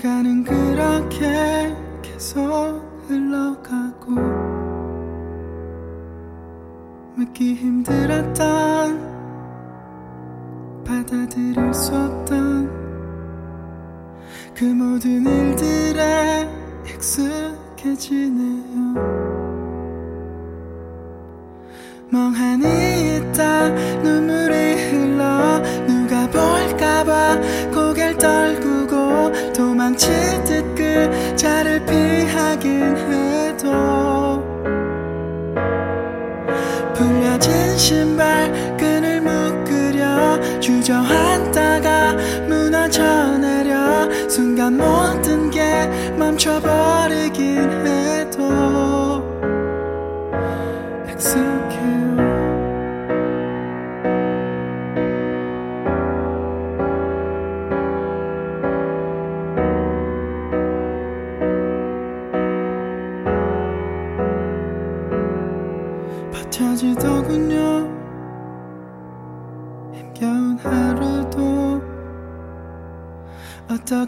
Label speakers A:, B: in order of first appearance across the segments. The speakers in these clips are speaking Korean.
A: 시간은 그렇게 계속 흘러가고 믿기 힘들었던 받아들일 수 없던 그 모든 일들에 익숙해지네요. 멍하니 있다. 눈 신발 끈을 묶으려 주저앉다가 무너져 내려 순간 모든 게 멈춰버리긴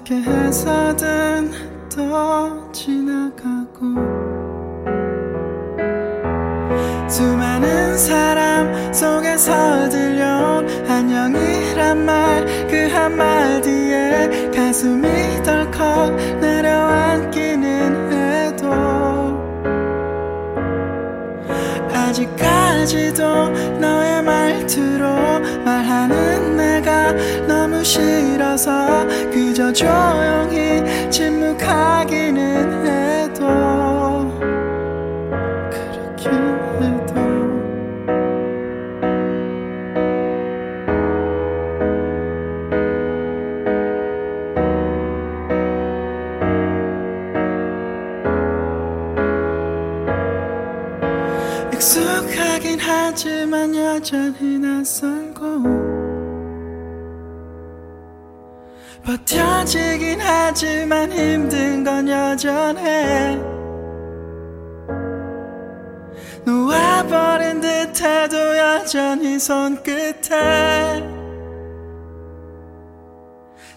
A: 어떻게 해서든 또 지나가고 수많은 사람 속에서 들려온 안녕이란 말 그 한마디에 가슴이 덜컥 내려앉기 아직까지도 너의 말투로 말하는 내가 너무 싫어서 그저 조용히 침묵하기는 해 하지만 힘든 건 여전해. 놓아버린 듯해도 여전히 손끝에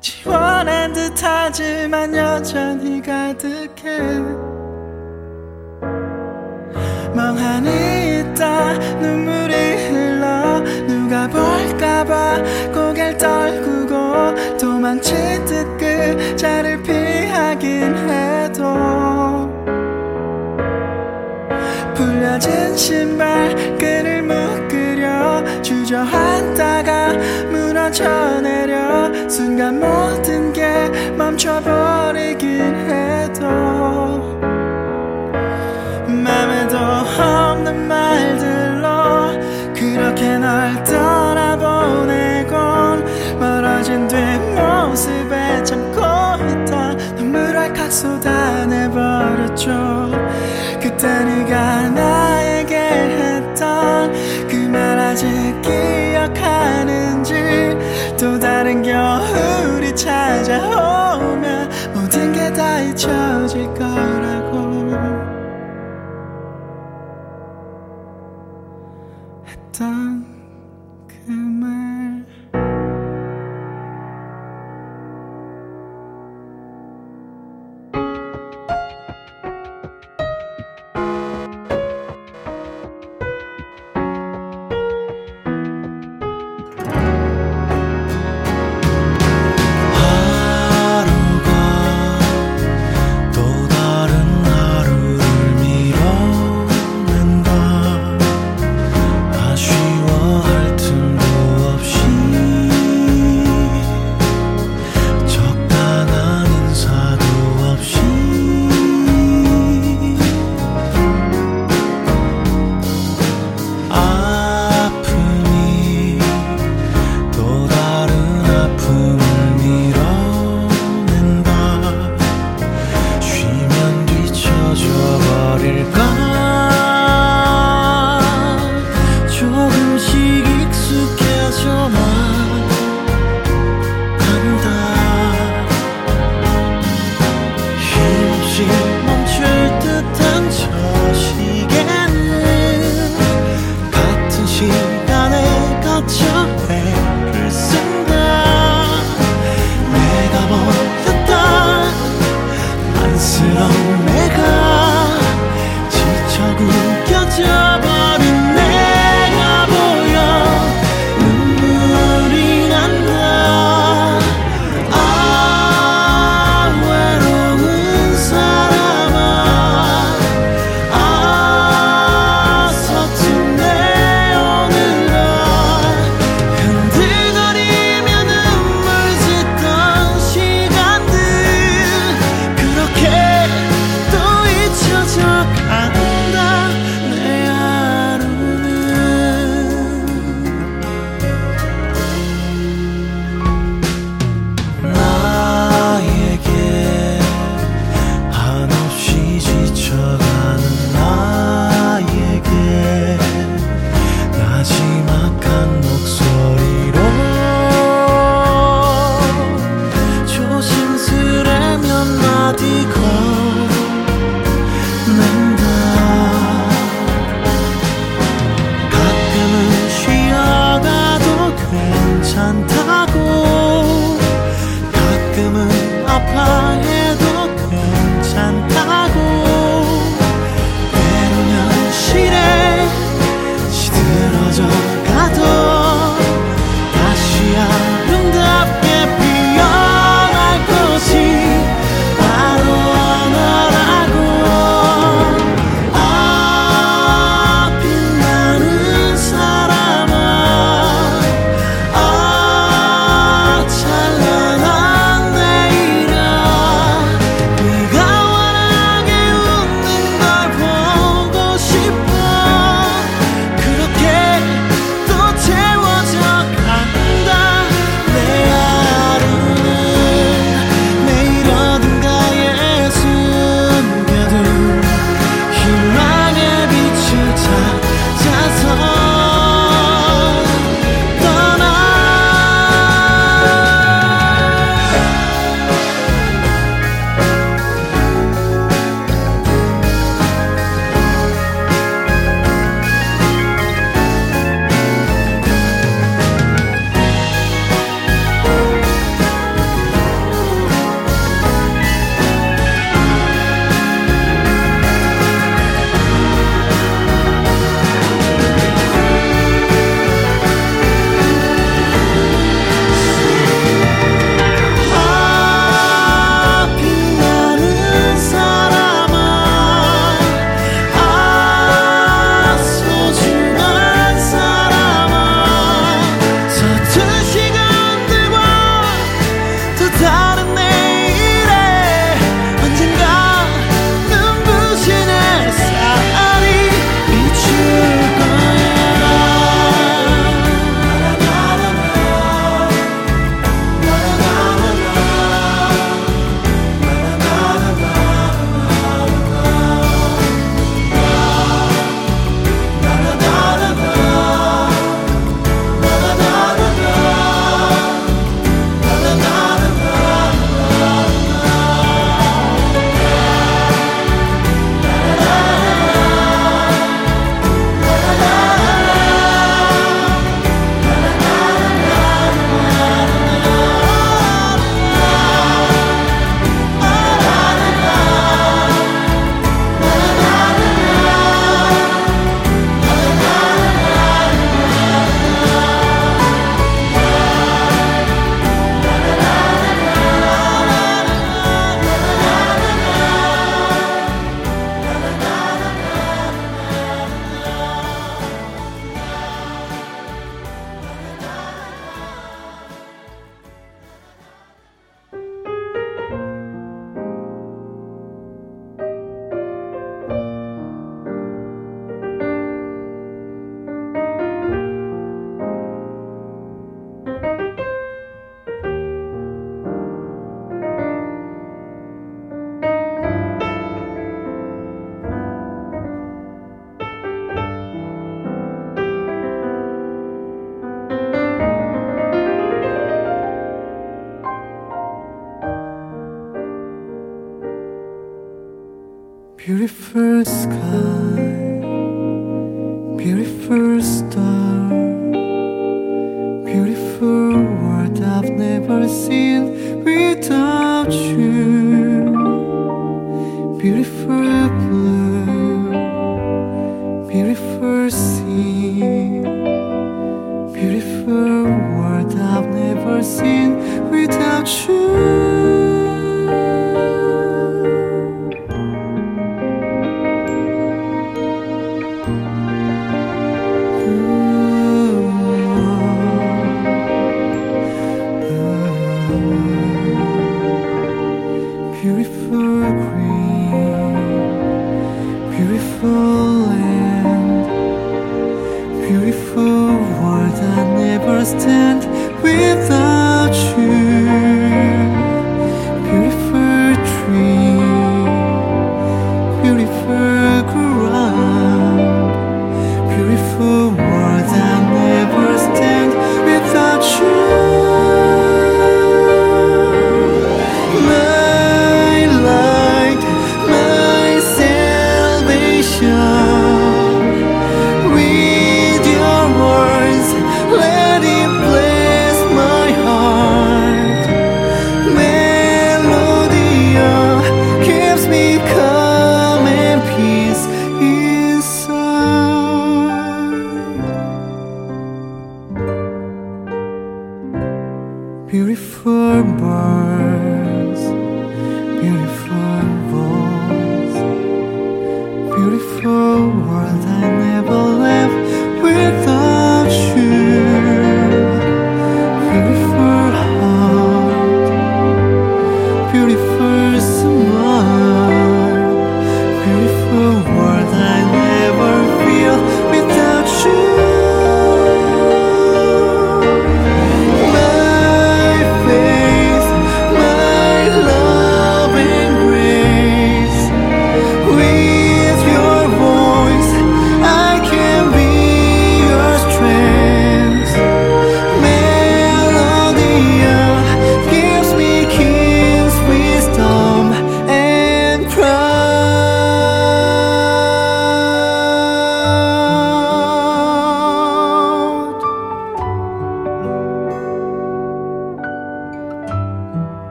A: 지원한 듯하지만 여전히 가득해. 멍하니 있다 눈물이 흘러. 누가 볼까봐 고개를 떨구고 도망치듯 그 자를 피하긴 해도 풀려진 신발 끈을 묶으려 주저앉다가 무너져 내려 순간 모든 게 멈춰버리긴 해도 맘에도 없는 말들로 그렇게 널 떠나보내곤 멀어진 뒷 쏟아내버렸죠. 그때 네가 나에게 했던 그 말 아직 기억하는지 또 다른 겨울이 찾아오면 모든 게 다 잊혀질 거라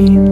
A: me.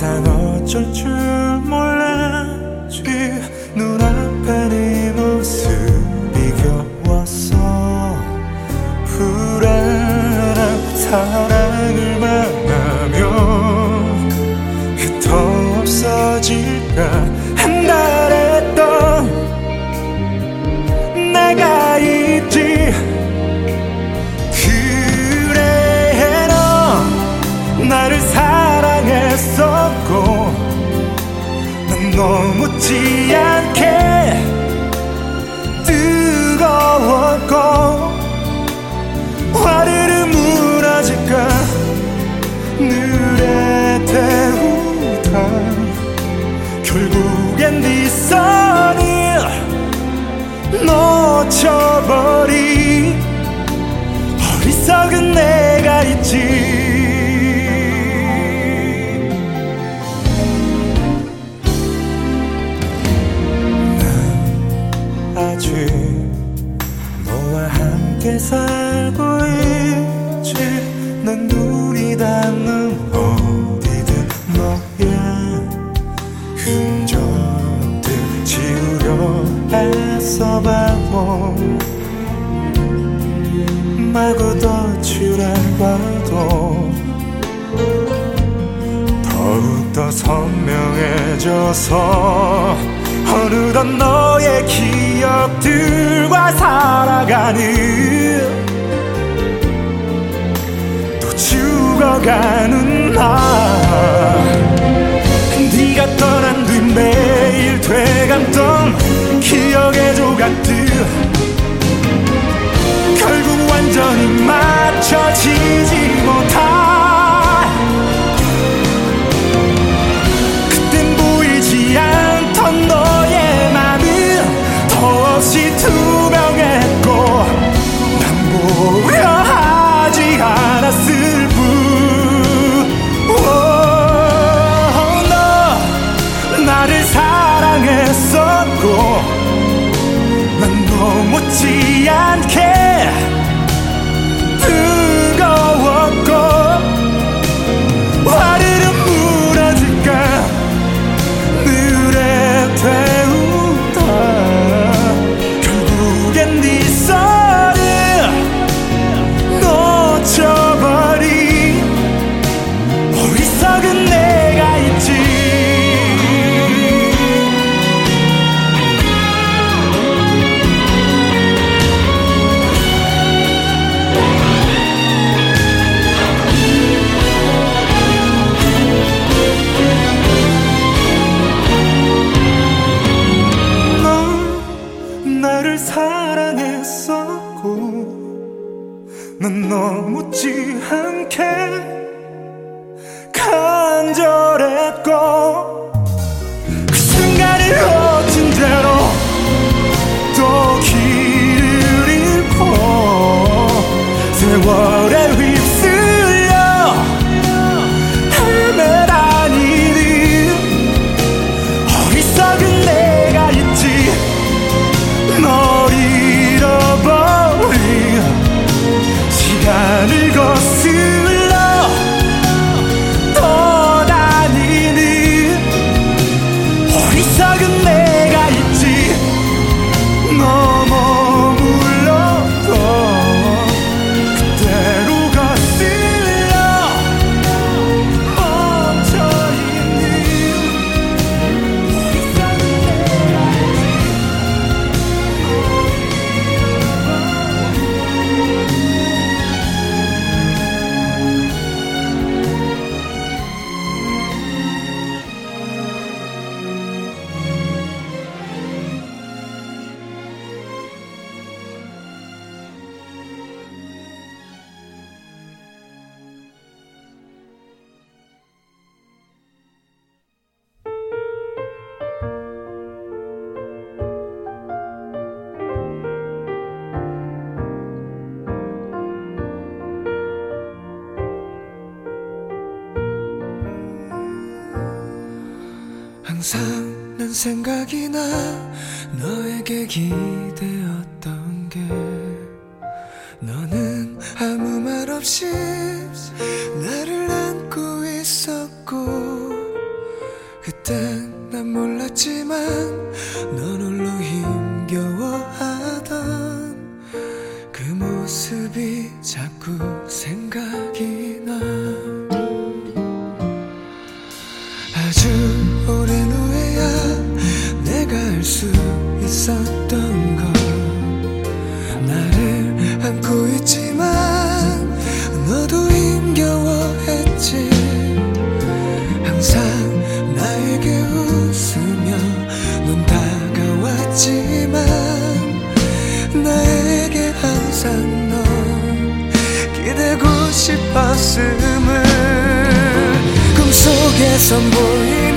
B: 세상 어쩔 줄 더 묻지 않게 뜨거웠고 화르르 무너질까 눈에 태우다. 결국엔 네 손을 놓쳐버린. 어리석은 내가 있지. 살고 있지. 난 누리다는 어디든 너의 흔적들 지우려 애써 봐도 말고 떠지라봐도. 더욱더 선명해져서 어느덧 너의 기억 그들과 살아가는 또 죽어가는 나. 네가 떠난 뒤 매일 되감던 기억의 조각들 que son muy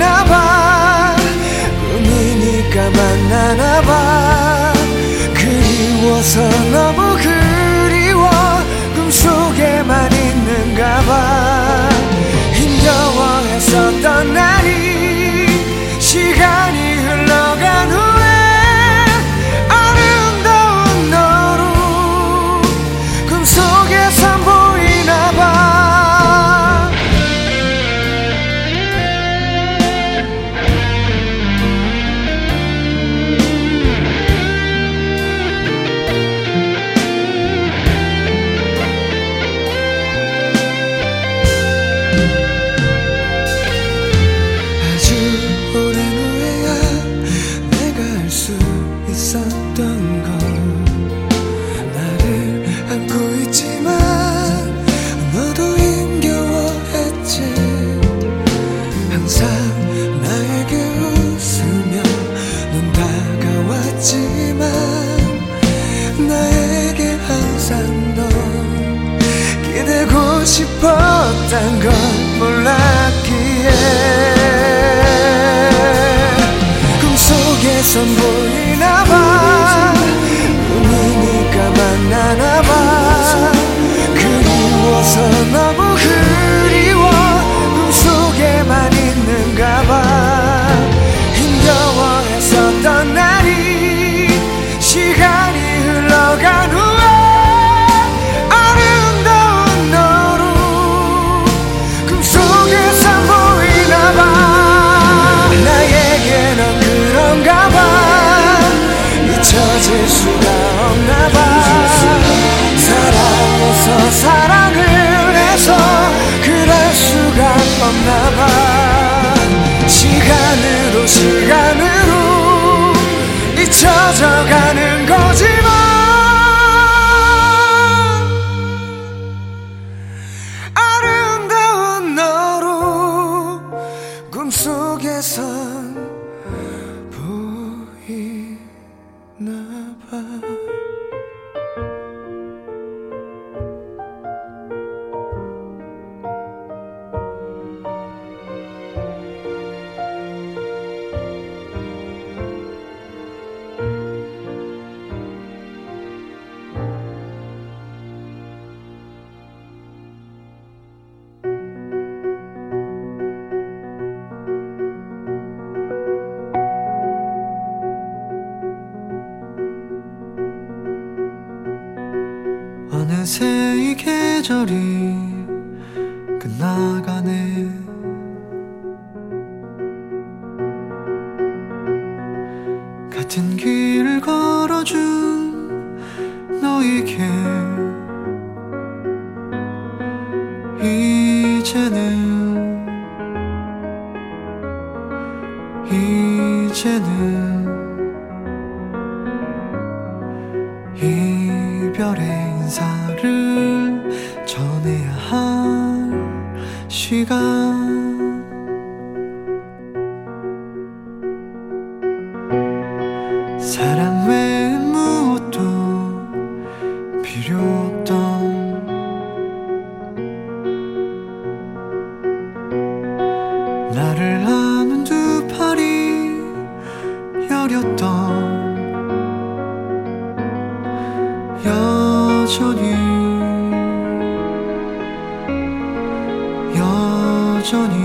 A: 떠나? 小雨，要叫你。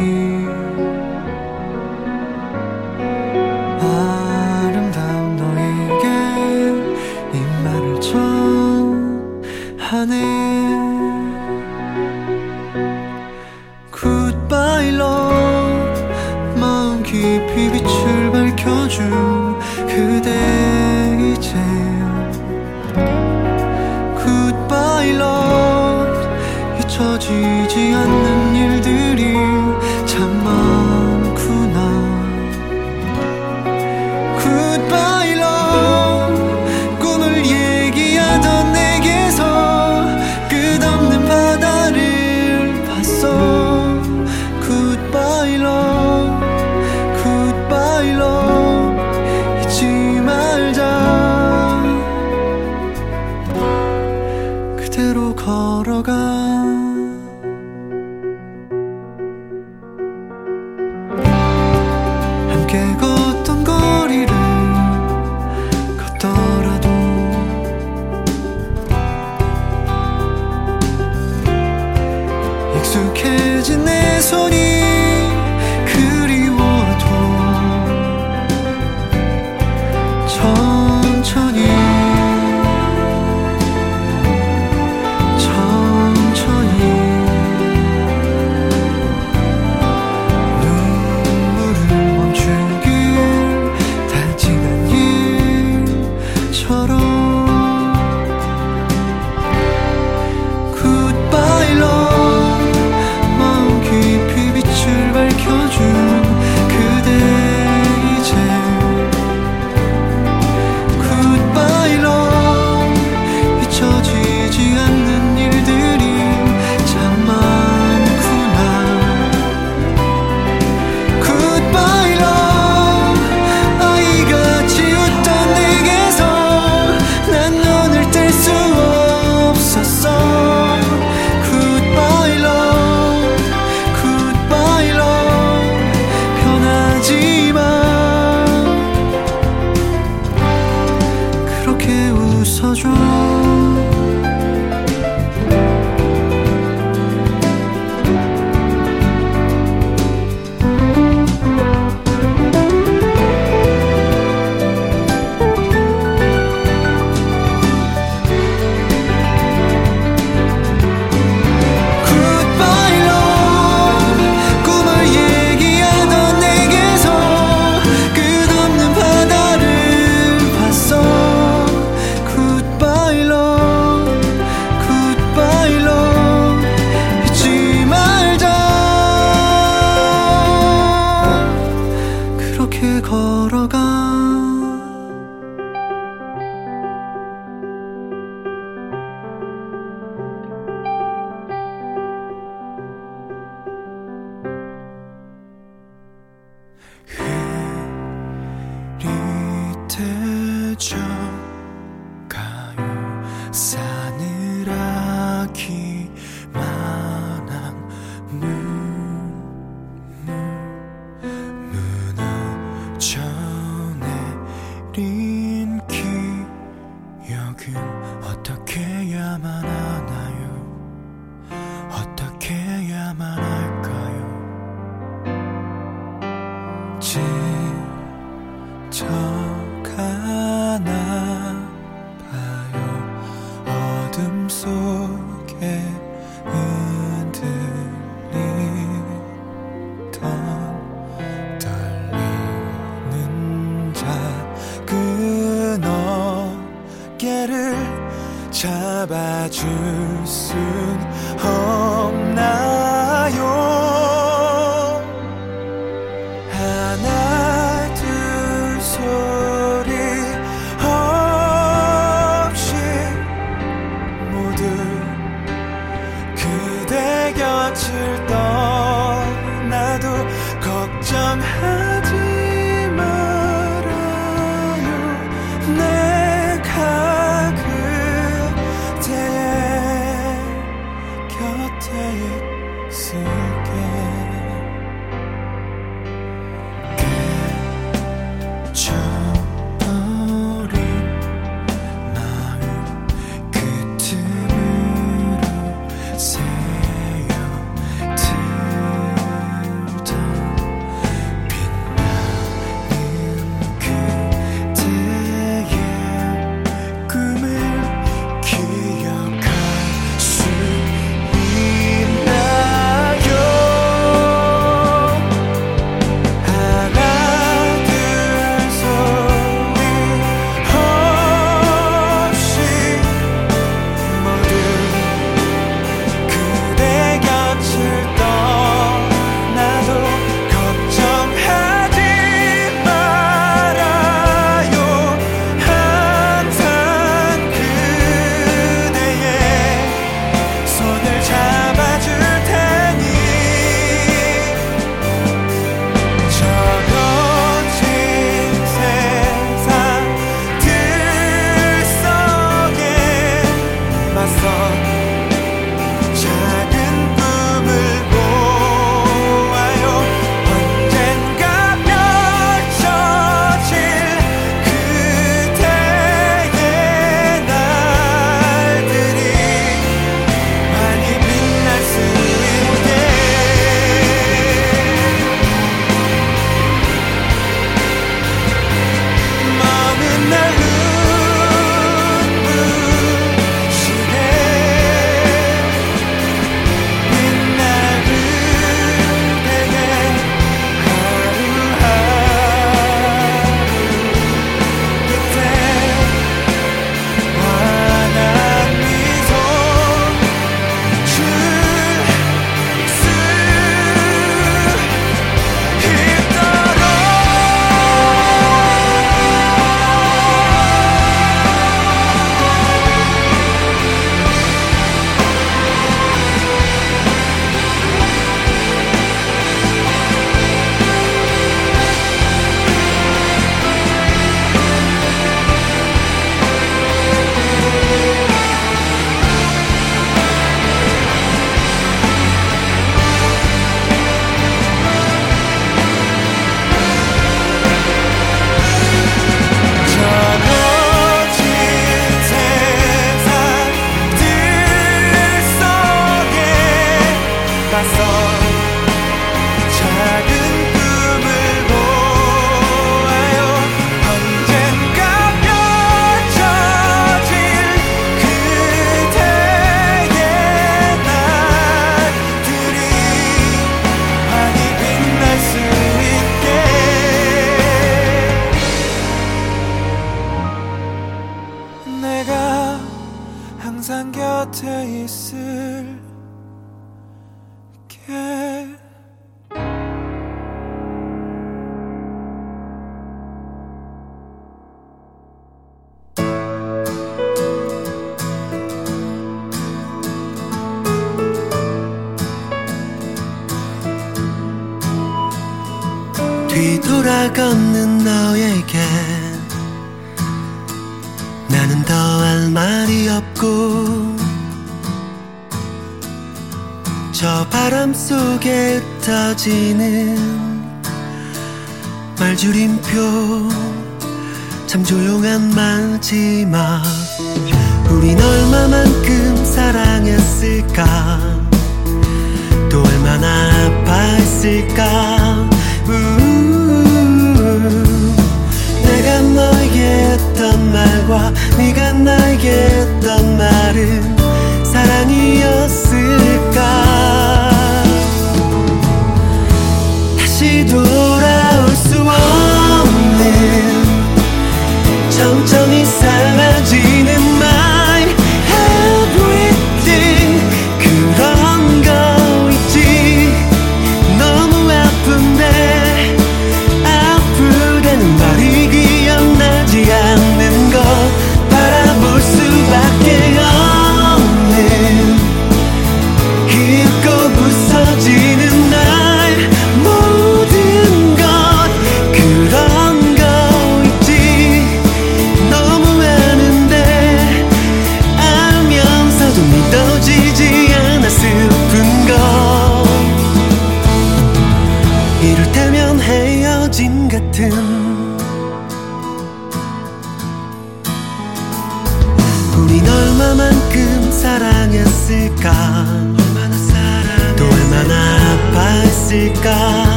A: 지는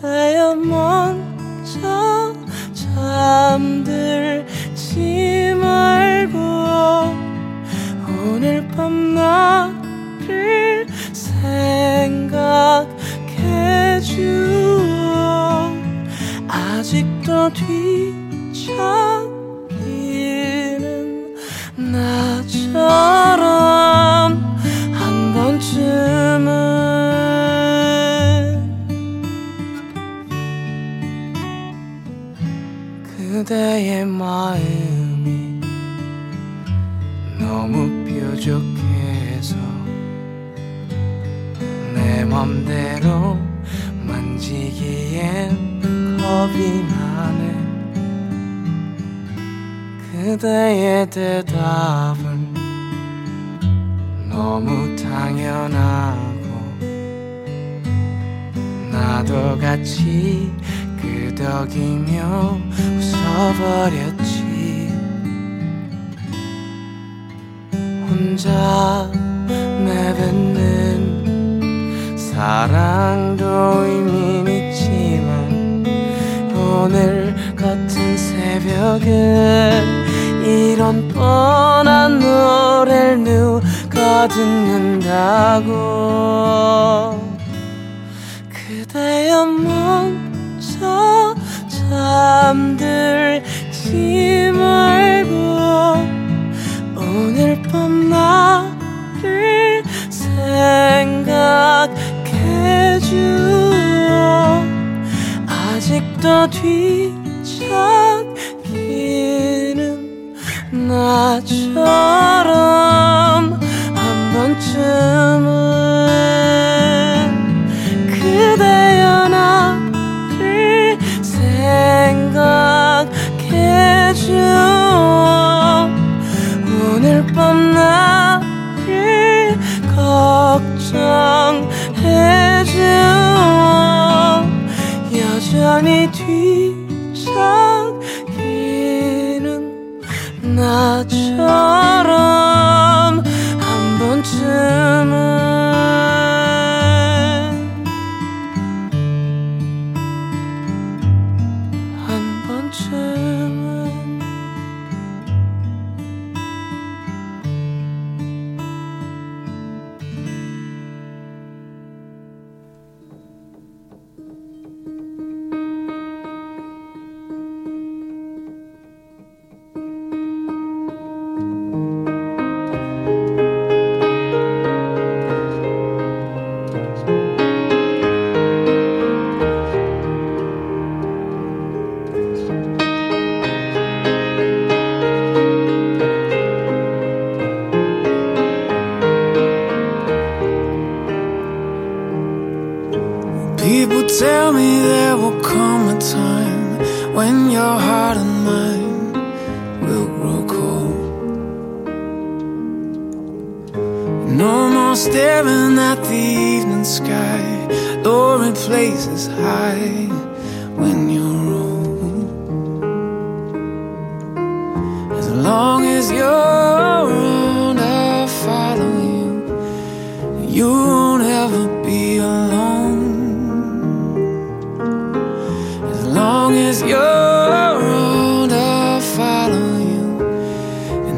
C: 그대여 먼저 잠들지 말고 오늘 밤 나를 생각해줘 아직도 뒤척 그대의 마음이 너무 뾰족해서 내 맘대로 만지기엔 겁이 나네. 그대의 대답은 너무 당연하고 나도 같이 끄덕이며 웃어버렸지. 혼자 내뱉는 사랑도 의미 있지만 오늘 같은 새벽에 이런 뻔한 노래를 누가 듣는다고. 그대여 먼저 잠들지 말고 오늘 밤 나를 생각해줘 아직도 뒤척이는 나처럼 한 번쯤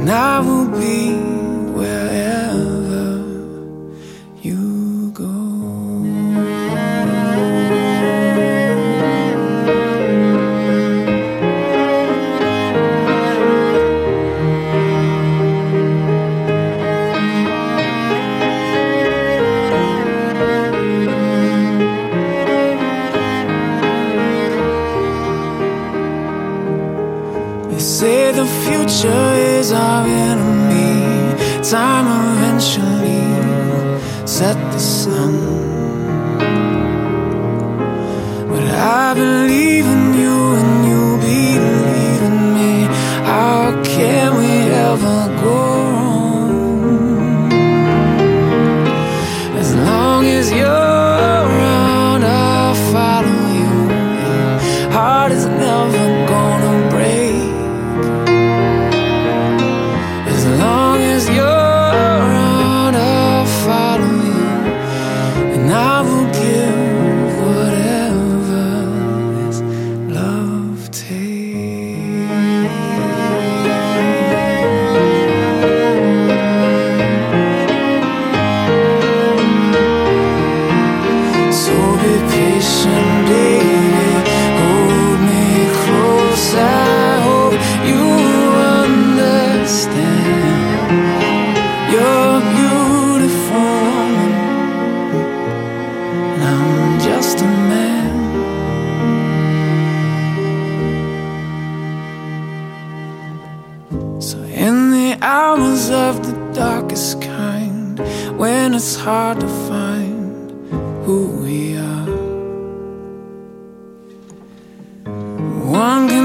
B: and I will be wherever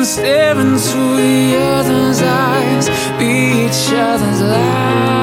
B: stare into each other's eyes, be each other's light.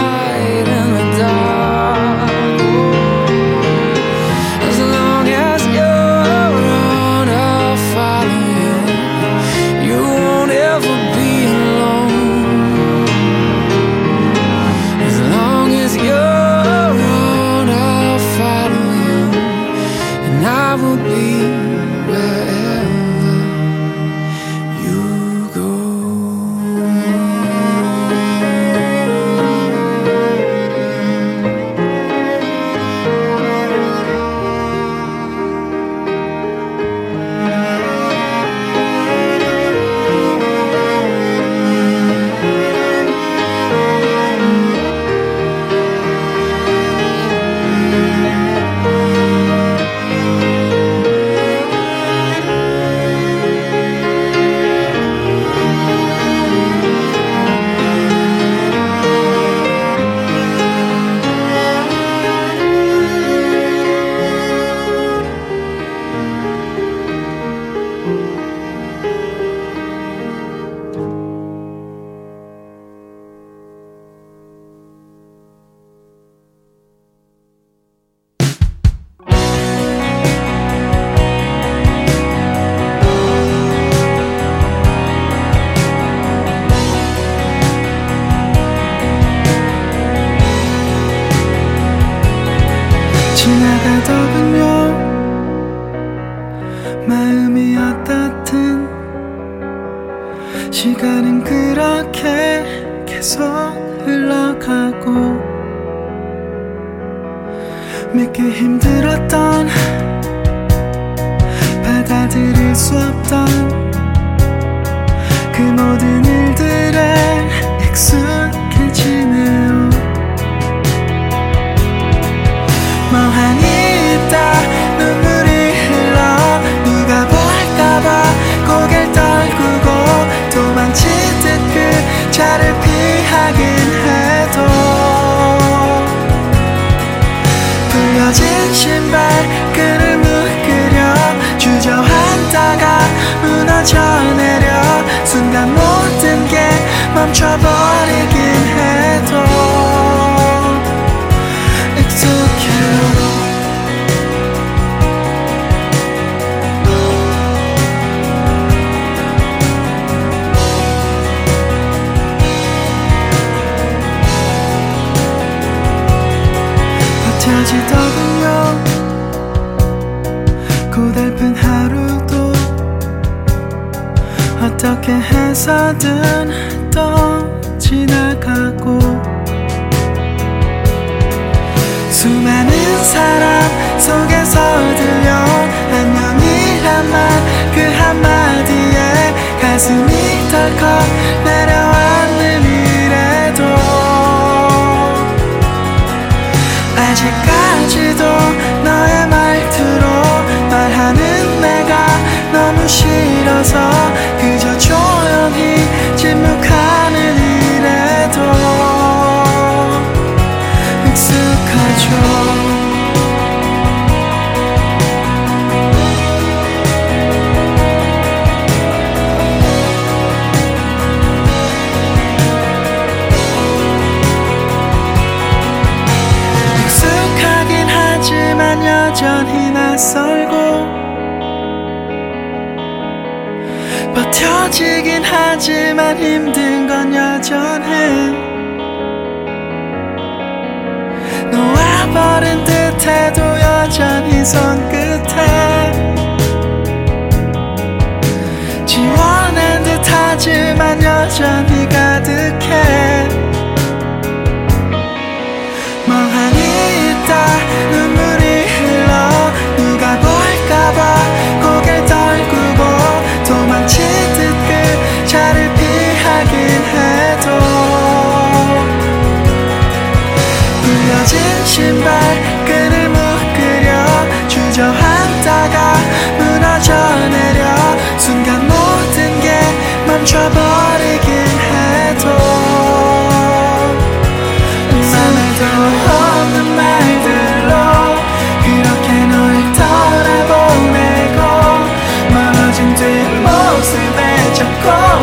A: 수 없던 그 모든 일들에 익숙 어디에서든 또 지나가고 수많은 사람 속에서 들려 안녕이란 말 그 한마디에 가슴이 덜컥 내려앉는 이래도 아직까지도 싫어서 그저 조용히 침묵하는 일에도 익숙하죠. 익숙하긴 하지만 여전히 낯설고 버텨지긴 하지만 힘든 건 여전해. 놓아버린 듯해도 여전히 손끝에 지원한 듯하지만 여전히 가득해 멈춰버리긴 해도 사랑도 없는 말들로 그렇게 널 떠나보내고 멀어진 뒷모습에 잡고